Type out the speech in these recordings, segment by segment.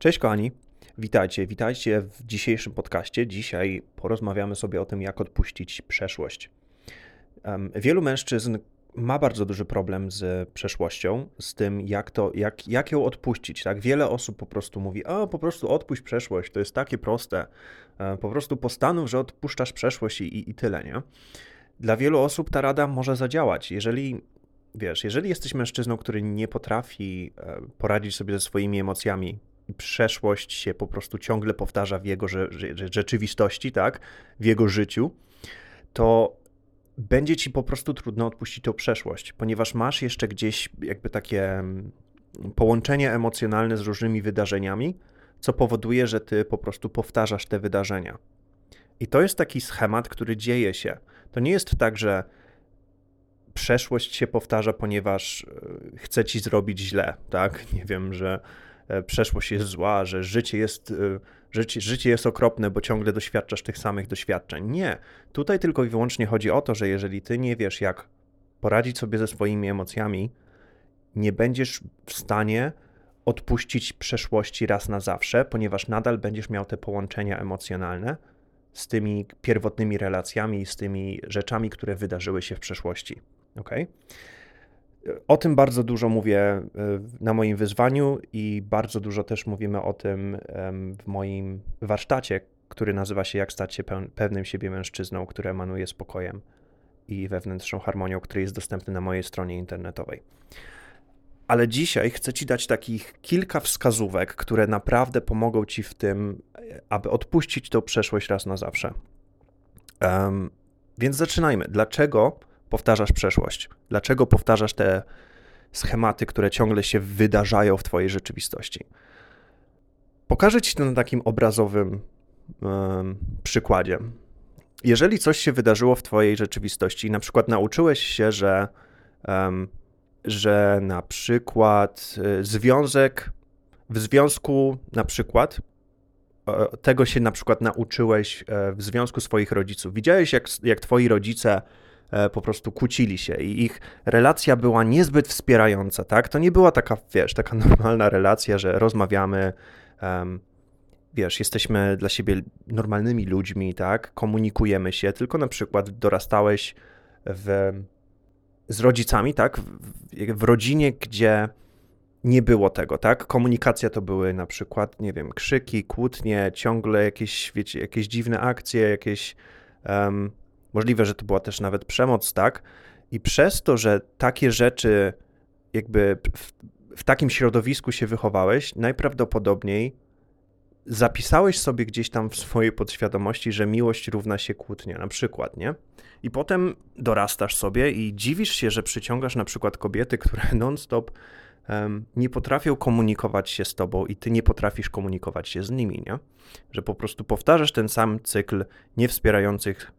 Cześć kochani, witajcie, witajcie w dzisiejszym podcaście. Dzisiaj porozmawiamy sobie o tym, jak odpuścić przeszłość. Wielu mężczyzn ma bardzo duży problem z przeszłością, z tym, jak, to, jak, jak ją odpuścić. Tak? Wiele osób po prostu mówi, o, po prostu odpuść przeszłość, to jest takie proste. E, po prostu postanów, że odpuszczasz przeszłość i, i, i tyle, nie? Dla wielu osób ta rada może zadziałać. Jeżeli wiesz, jeżeli jesteś mężczyzną, który nie potrafi e, poradzić sobie ze swoimi emocjami przeszłość się po prostu ciągle powtarza w jego rzeczywistości, tak, w jego życiu, to będzie ci po prostu trudno odpuścić tą przeszłość, ponieważ masz jeszcze gdzieś jakby takie mm, połączenie emocjonalne z różnymi wydarzeniami, co powoduje, że ty po prostu powtarzasz te wydarzenia. I to jest taki schemat, który dzieje się. To nie jest tak, że przeszłość się powtarza, ponieważ e, chce ci zrobić źle, tak? Nie wiem, że przeszłość jest zła, że życie jest, e, życie, życie jest okropne, bo ciągle doświadczasz tych samych doświadczeń. Nie. Tutaj tylko i wyłącznie chodzi o to, że jeżeli ty nie wiesz, jak poradzić sobie ze swoimi emocjami, nie będziesz w stanie odpuścić przeszłości raz na zawsze, ponieważ nadal będziesz miał te połączenia emocjonalne z tymi pierwotnymi relacjami, z tymi rzeczami, które wydarzyły się w przeszłości. Ok? O tym bardzo dużo mówię e, na moim wyzwaniu i bardzo dużo też mówimy o tym w moim warsztacie, który nazywa się Jak stać się pewnym siebie mężczyzną, który emanuje spokojem i wewnętrzną harmonią, który jest dostępny na mojej stronie internetowej. Ale dzisiaj chcę Ci dać takich kilka wskazówek, które naprawdę pomogą Ci w tym, aby odpuścić tą przeszłość raz na zawsze. Um, więc zaczynajmy. Dlaczego powtarzasz przeszłość? Dlaczego powtarzasz te schematy, które ciągle się wydarzają w Twojej rzeczywistości? Pokażę Ci to na takim obrazowym um, przykładzie. Jeżeli coś się wydarzyło w Twojej rzeczywistości, na przykład nauczyłeś się, że, że na przykład y, związek, w związku na przykład e, tego się na przykład nauczyłeś e, w związku swoich rodziców. Widziałeś, jak, jak twoi rodzice E, po prostu kłócili się i ich relacja była niezbyt wspierająca, tak? To nie była taka, wiesz, taka normalna relacja, że rozmawiamy, um, wiesz, jesteśmy dla siebie normalnymi ludźmi, tak? Komunikujemy się, tylko na przykład dorastałeś w, z rodzicami, tak? W, w rodzinie, gdzie nie było tego, tak? Komunikacja to były na przykład, nie wiem, krzyki, kłótnie, ciągle jakieś, wiecie, jakieś dziwne akcje, jakieś um, Możliwe, że to była też nawet przemoc, tak? I przez to, że takie rzeczy jakby w, w takim środowisku się wychowałeś, najprawdopodobniej zapisałeś sobie gdzieś tam w swojej podświadomości, że miłość równa się kłótnia, na przykład, nie? I potem dorastasz sobie i dziwisz się, że przyciągasz na przykład kobiety, które non-stop um, nie potrafią komunikować się z tobą i ty nie potrafisz komunikować się z nimi, nie? Że po prostu powtarzasz ten sam cykl niewspierających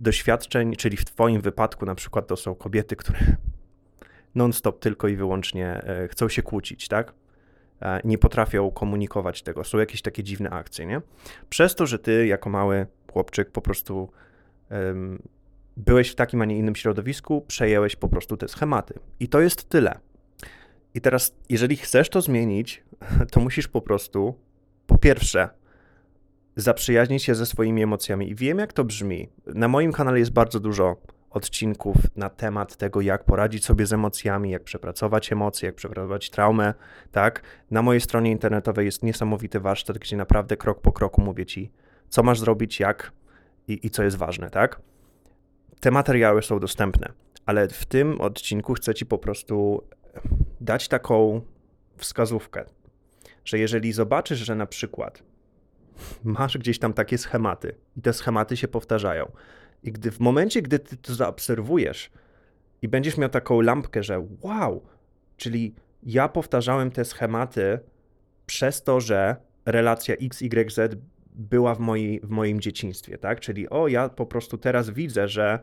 doświadczeń, czyli w Twoim wypadku na przykład to są kobiety, które non-stop tylko i wyłącznie e, chcą się kłócić, tak? E, nie potrafią komunikować tego, są jakieś takie dziwne akcje, nie? Przez to, że Ty jako mały chłopczyk po prostu um, byłeś w takim, a nie innym środowisku, przejęłeś po prostu te schematy. I to jest tyle. I teraz, jeżeli chcesz to zmienić, to musisz po prostu, po pierwsze, zaprzyjaźnić się ze swoimi emocjami. I wiem, jak to brzmi. Na moim kanale jest bardzo dużo odcinków na temat tego, jak poradzić sobie z emocjami, jak przepracować emocje, jak przepracować traumę, tak? Na mojej stronie internetowej jest niesamowity warsztat, gdzie naprawdę krok po kroku mówię Ci, co masz zrobić, jak i, i co jest ważne, tak? Te materiały są dostępne, ale w tym odcinku chcę Ci po prostu dać taką wskazówkę, że jeżeli zobaczysz, że na przykład masz gdzieś tam takie schematy i te schematy się powtarzają. I gdy w momencie, gdy ty to zaobserwujesz i będziesz miał taką lampkę, że wow, czyli ja powtarzałem te schematy przez to, że relacja XYZ była w, mojej, w moim dzieciństwie, tak? Czyli o, ja po prostu teraz widzę, że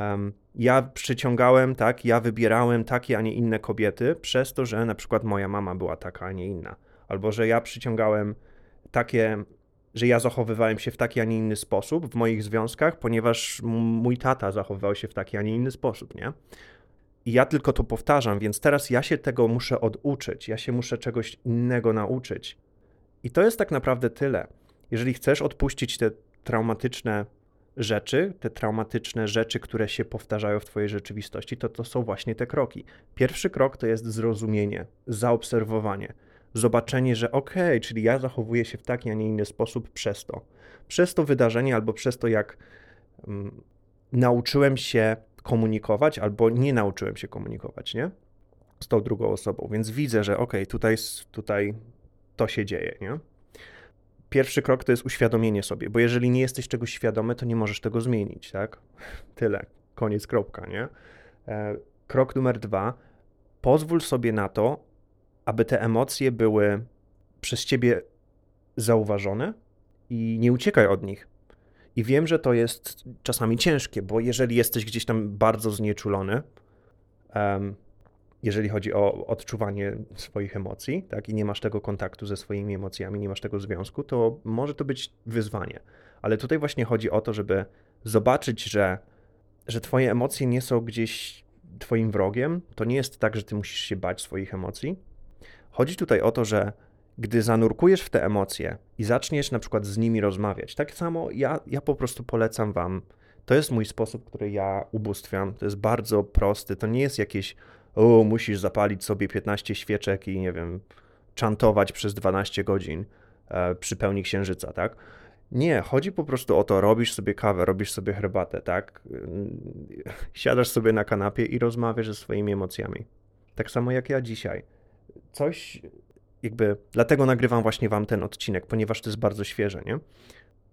um, ja przyciągałem, tak, ja wybierałem takie, a nie inne kobiety przez to, że na przykład moja mama była taka, a nie inna. Albo że ja przyciągałem takie że ja zachowywałem się w taki, a nie inny sposób w moich związkach, ponieważ mój tata zachowywał się w taki, a nie inny sposób, nie? I ja tylko to powtarzam, więc teraz ja się tego muszę oduczyć, ja się muszę czegoś innego nauczyć, I to jest tak naprawdę tyle. Jeżeli chcesz odpuścić te traumatyczne rzeczy, te traumatyczne rzeczy, które się powtarzają w Twojej rzeczywistości, to to są właśnie te kroki. Pierwszy krok to jest zrozumienie, zaobserwowanie, zobaczenie, że okej, okay, czyli ja zachowuję się w taki, a nie inny sposób przez to. Przez to wydarzenie albo przez to, jak um, nauczyłem się komunikować, albo nie nauczyłem się komunikować, nie? Z tą drugą osobą. Więc widzę, że okej, okay, tutaj, tutaj to się dzieje, nie? Pierwszy krok to jest uświadomienie sobie, bo jeżeli nie jesteś czegoś świadomy, to nie możesz tego zmienić, tak? Tyle, koniec, kropka, nie? E, krok numer dwa, pozwól sobie na to, aby te emocje były przez ciebie zauważone i nie uciekaj od nich. I wiem, że to jest czasami ciężkie, bo jeżeli jesteś gdzieś tam bardzo znieczulony, um, jeżeli chodzi o odczuwanie swoich emocji, tak, i nie masz tego kontaktu ze swoimi emocjami, nie masz tego związku, to może to być wyzwanie. Ale tutaj właśnie chodzi o to, żeby zobaczyć, że, że twoje emocje nie są gdzieś twoim wrogiem. To nie jest tak, że ty musisz się bać swoich emocji. Chodzi tutaj o to, że gdy zanurkujesz w te emocje i zaczniesz na przykład z nimi rozmawiać, tak samo ja, ja po prostu polecam wam. To jest mój sposób, który ja ubóstwiam. To jest bardzo prosty. To nie jest jakieś o, musisz zapalić sobie 15 świeczek i nie wiem, czantować przez 12 godzin e, przy pełni księżyca, tak? Nie, chodzi po prostu o to, robisz sobie kawę, robisz sobie herbatę, tak? Siadasz sobie na kanapie i rozmawiasz ze swoimi emocjami. Tak samo jak ja dzisiaj. Coś jakby, dlatego nagrywam właśnie wam ten odcinek, ponieważ to jest bardzo świeże, nie?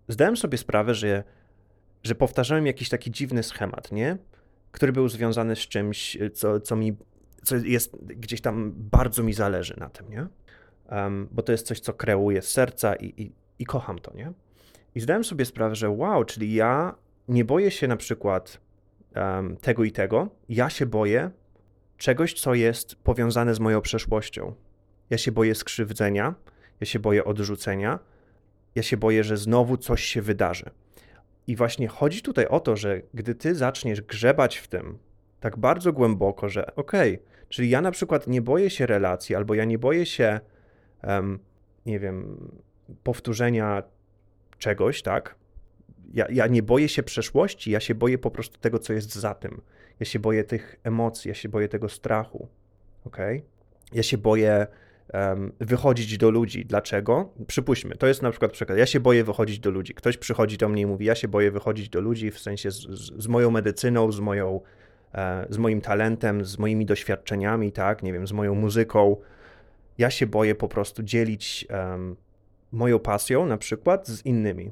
Zdałem sobie sprawę, że, że powtarzałem jakiś taki dziwny schemat, nie? Który był związany z czymś, co, co mi co jest gdzieś tam bardzo mi zależy na tym, nie? Um, bo to jest coś, co kreuje serca i, i, i kocham to, nie? I zdałem sobie sprawę, że wow, czyli ja nie boję się na przykład um, tego i tego, ja się boję czegoś, co jest powiązane z moją przeszłością. Ja się boję skrzywdzenia, ja się boję odrzucenia, ja się boję, że znowu coś się wydarzy. I właśnie chodzi tutaj o to, że gdy ty zaczniesz grzebać w tym, tak bardzo głęboko, że okej, okay, czyli ja na przykład nie boję się relacji, albo ja nie boję się, um, nie wiem, powtórzenia czegoś, tak? Ja, ja nie boję się przeszłości, ja się boję po prostu tego, co jest za tym. Ja się boję tych emocji, ja się boję tego strachu? Okay? Ja się boję um, wychodzić do ludzi. Dlaczego? Przypuśćmy, to jest na przykład przykład. Ja się boję wychodzić do ludzi. Ktoś przychodzi do mnie i mówi, ja się boję wychodzić do ludzi w sensie z, z, z moją medycyną, z moją E, z moim talentem, z moimi doświadczeniami, tak, nie wiem, z moją muzyką. Ja się boję po prostu dzielić um, moją pasją na przykład z innymi.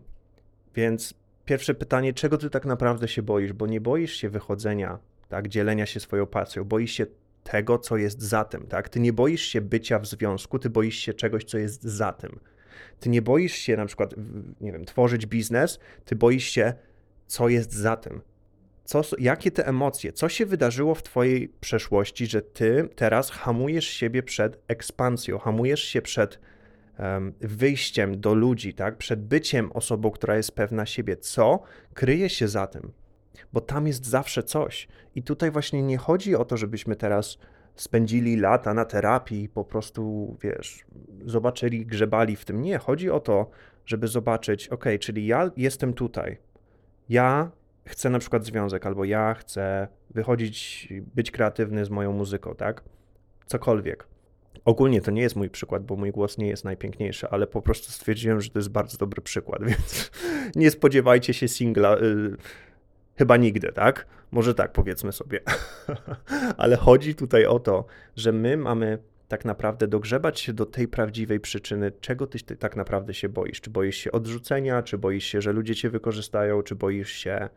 Więc pierwsze pytanie, czego ty tak naprawdę się boisz? Bo nie boisz się wychodzenia, tak, dzielenia się swoją pasją, boisz się tego, co jest za tym, tak? Ty nie boisz się bycia w związku, ty boisz się czegoś, co jest za tym. Ty nie boisz się na przykład, nie wiem, tworzyć biznes, ty boisz się, co jest za tym co, jakie te emocje, co się wydarzyło w Twojej przeszłości, że Ty teraz hamujesz siebie przed ekspansją, hamujesz się przed um, wyjściem do ludzi, tak? przed byciem osobą, która jest pewna siebie. Co kryje się za tym? Bo tam jest zawsze coś. I tutaj właśnie nie chodzi o to, żebyśmy teraz spędzili lata na terapii po prostu, wiesz, zobaczyli, grzebali w tym. Nie, chodzi o to, żeby zobaczyć, ok, czyli ja jestem tutaj. Ja chcę na przykład związek, albo ja chcę wychodzić, być kreatywny z moją muzyką, tak? Cokolwiek. Ogólnie to nie jest mój przykład, bo mój głos nie jest najpiękniejszy, ale po prostu stwierdziłem, że to jest bardzo dobry przykład, więc nie spodziewajcie się singla. Chyba nigdy, tak? Może tak powiedzmy sobie. ale chodzi tutaj o to, że my mamy tak naprawdę dogrzebać się do tej prawdziwej przyczyny, czego ty, ty tak naprawdę się boisz. Czy boisz się odrzucenia, czy boisz się, że ludzie cię wykorzystają, czy boisz się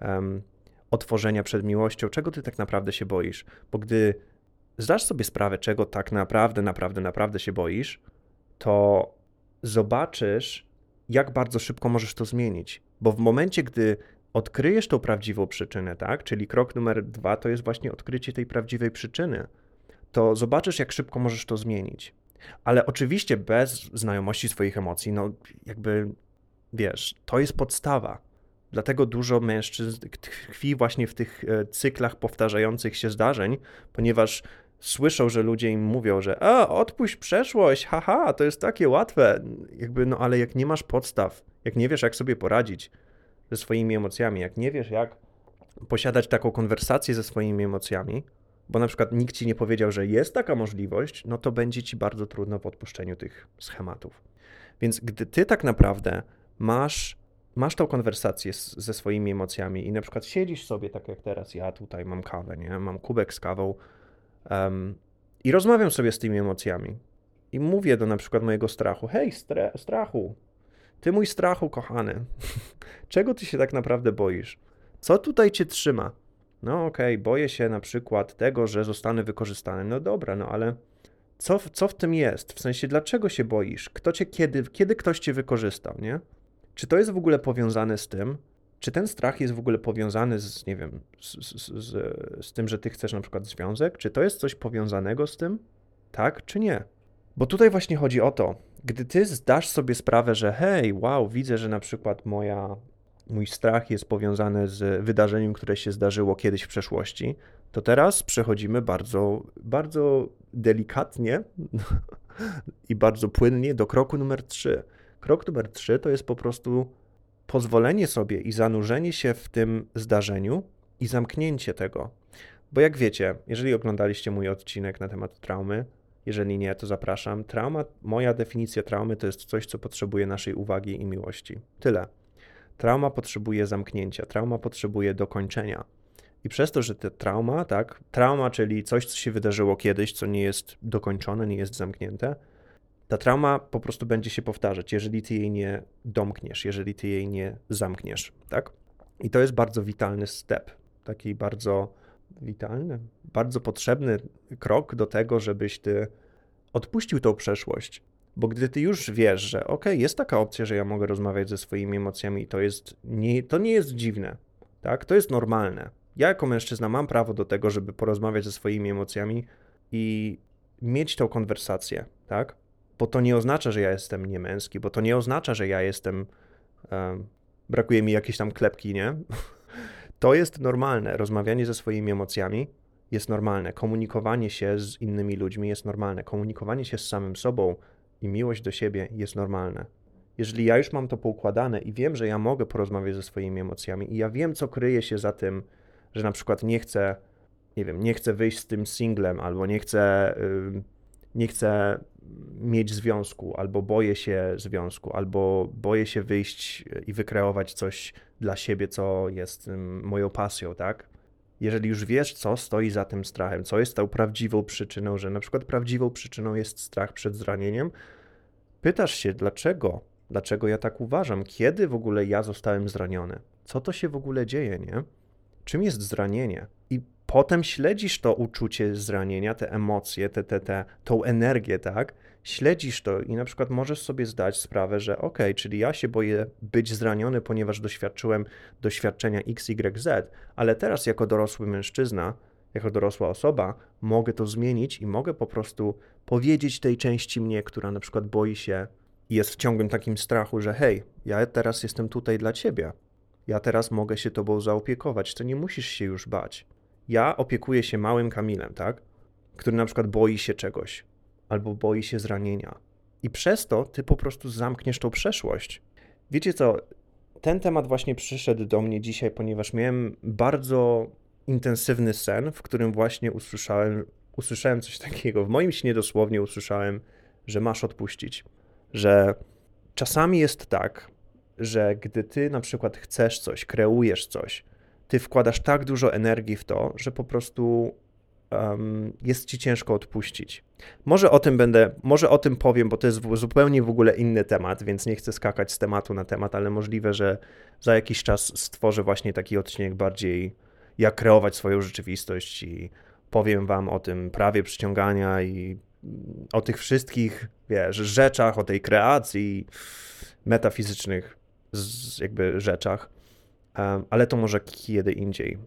um, otworzenia przed miłością, czego ty tak naprawdę się boisz. Bo gdy zdasz sobie sprawę, czego tak naprawdę, naprawdę, naprawdę się boisz, to zobaczysz, jak bardzo szybko możesz to zmienić. Bo w momencie, gdy odkryjesz tą prawdziwą przyczynę, tak? Czyli krok numer dwa to jest właśnie odkrycie tej prawdziwej przyczyny, to zobaczysz, jak szybko możesz to zmienić. Ale oczywiście bez znajomości swoich emocji, no jakby wiesz, to jest podstawa. Dlatego dużo mężczyzn tkwi właśnie w tych e, cyklach powtarzających się zdarzeń, ponieważ słyszą, że ludzie im mówią, że a, odpuść przeszłość, haha, to jest takie łatwe. Jakby, no ale jak nie masz podstaw, jak nie wiesz, jak sobie poradzić ze swoimi emocjami, jak nie wiesz, jak posiadać taką konwersację ze swoimi emocjami, bo na przykład nikt ci nie powiedział, że jest taka możliwość, no to będzie ci bardzo trudno w odpuszczeniu tych schematów. Więc gdy ty tak naprawdę masz, masz tą konwersację z, ze swoimi emocjami i na przykład siedzisz sobie tak jak teraz, ja tutaj mam kawę, nie? Mam kubek z kawą um, i rozmawiam sobie z tymi emocjami i mówię do na przykład mojego strachu, hej strachu, ty mój strachu kochany, czego ty się tak naprawdę boisz? Co tutaj cię trzyma? No okej, okay, boję się na przykład tego, że zostanę wykorzystany. No dobra, no ale co, co w tym jest? W sensie, dlaczego się boisz? Kto cię kiedy, kiedy ktoś cię wykorzystał, nie? Czy to jest w ogóle powiązane z tym? Czy ten strach jest w ogóle powiązany z, nie wiem, z, z, z, z tym, że ty chcesz na przykład związek? Czy to jest coś powiązanego z tym? Tak czy nie? Bo tutaj właśnie chodzi o to, gdy ty zdasz sobie sprawę, że hej, wow, widzę, że na przykład moja mój strach jest powiązany z wydarzeniem, które się zdarzyło kiedyś w przeszłości, to teraz przechodzimy bardzo, bardzo delikatnie i bardzo płynnie do kroku numer 3. Krok numer 3 to jest po prostu pozwolenie sobie i zanurzenie się w tym zdarzeniu i zamknięcie tego. Bo jak wiecie, jeżeli oglądaliście mój odcinek na temat traumy, jeżeli nie, to zapraszam. Trauma, moja definicja traumy to jest coś, co potrzebuje naszej uwagi i miłości. Tyle. Trauma potrzebuje zamknięcia, trauma potrzebuje dokończenia. I przez to, że ta trauma, tak, trauma, czyli coś, co się wydarzyło kiedyś, co nie jest dokończone, nie jest zamknięte, ta trauma po prostu będzie się powtarzać, jeżeli ty jej nie domkniesz, jeżeli ty jej nie zamkniesz, tak? I to jest bardzo witalny step, taki bardzo witalny, bardzo potrzebny krok do tego, żebyś ty odpuścił tą przeszłość, bo gdy ty już wiesz, że ok, jest taka opcja, że ja mogę rozmawiać ze swoimi emocjami, to jest nie, to nie jest dziwne, tak? To jest normalne. Ja jako mężczyzna mam prawo do tego, żeby porozmawiać ze swoimi emocjami i mieć tą konwersację, tak? Bo to nie oznacza, że ja jestem niemęski, bo to nie oznacza, że ja jestem. Um, brakuje mi jakiejś tam klepki, nie? To jest normalne. Rozmawianie ze swoimi emocjami jest normalne. Komunikowanie się z innymi ludźmi jest normalne. Komunikowanie się z samym sobą i miłość do siebie jest normalne. Jeżeli ja już mam to poukładane i wiem, że ja mogę porozmawiać ze swoimi emocjami i ja wiem, co kryje się za tym, że na przykład nie chcę, nie wiem, nie chcę wyjść z tym singlem, albo nie chcę, nie chcę mieć związku, albo boję się związku, albo boję się wyjść i wykreować coś dla siebie, co jest moją pasją, tak? Jeżeli już wiesz, co stoi za tym strachem, co jest tą prawdziwą przyczyną, że na przykład prawdziwą przyczyną jest strach przed zranieniem, pytasz się, dlaczego? Dlaczego ja tak uważam? Kiedy w ogóle ja zostałem zraniony? Co to się w ogóle dzieje, nie? Czym jest zranienie? I potem śledzisz to uczucie zranienia, te emocje, te, te, te, tą energię, tak? Śledzisz to i na przykład możesz sobie zdać sprawę, że ok, czyli ja się boję być zraniony, ponieważ doświadczyłem doświadczenia XYZ, ale teraz jako dorosły mężczyzna, jako dorosła osoba, mogę to zmienić i mogę po prostu powiedzieć tej części mnie, która na przykład boi się i jest w ciągłym takim strachu, że hej, ja teraz jestem tutaj dla ciebie. Ja teraz mogę się tobą zaopiekować, to nie musisz się już bać ja opiekuję się małym Kamilem, tak? Który na przykład boi się czegoś albo boi się zranienia. I przez to ty po prostu zamkniesz tą przeszłość. Wiecie co? Ten temat właśnie przyszedł do mnie dzisiaj, ponieważ miałem bardzo intensywny sen, w którym właśnie usłyszałem, usłyszałem coś takiego. W moim śnie dosłownie usłyszałem, że masz odpuścić. Że czasami jest tak, że gdy ty na przykład chcesz coś, kreujesz coś, ty wkładasz tak dużo energii w to, że po prostu um, jest ci ciężko odpuścić. Może o tym będę, może o tym powiem, bo to jest zupełnie w ogóle inny temat, więc nie chcę skakać z tematu na temat, ale możliwe, że za jakiś czas stworzę właśnie taki odcinek bardziej jak kreować swoją rzeczywistość i powiem wam o tym prawie przyciągania i o tych wszystkich, wiesz, rzeczach, o tej kreacji metafizycznych jakby rzeczach ale to może kiedy indziej.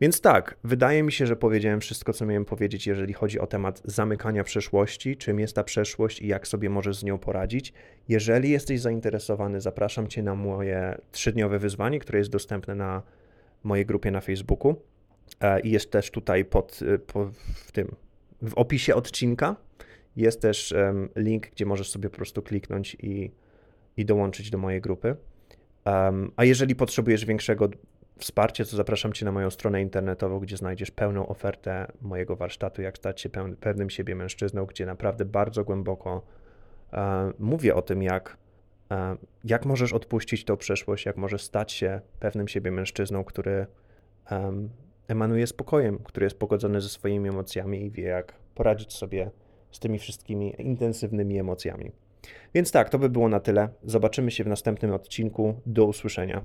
Więc tak, wydaje mi się, że powiedziałem wszystko, co miałem powiedzieć, jeżeli chodzi o temat zamykania przeszłości, czym jest ta przeszłość i jak sobie możesz z nią poradzić. Jeżeli jesteś zainteresowany, zapraszam Cię na moje trzydniowe wyzwanie, które jest dostępne na mojej grupie na Facebooku e, i jest też tutaj pod, e, pod w tym w opisie odcinka jest też link, gdzie możesz sobie po prostu kliknąć i, i dołączyć do mojej grupy. A jeżeli potrzebujesz większego wsparcia, to zapraszam Cię na moją stronę internetową, gdzie znajdziesz pełną ofertę mojego warsztatu, jak stać się pewnym siebie mężczyzną, gdzie naprawdę bardzo głęboko e, mówię o tym, jak, e, jak możesz odpuścić tą przeszłość, jak możesz stać się pewnym siebie mężczyzną, który emanuje spokojem, który jest pogodzony ze swoimi emocjami i wie, jak poradzić sobie z tymi wszystkimi intensywnymi emocjami. Więc tak, to by było na tyle. Zobaczymy się w następnym odcinku. Do usłyszenia.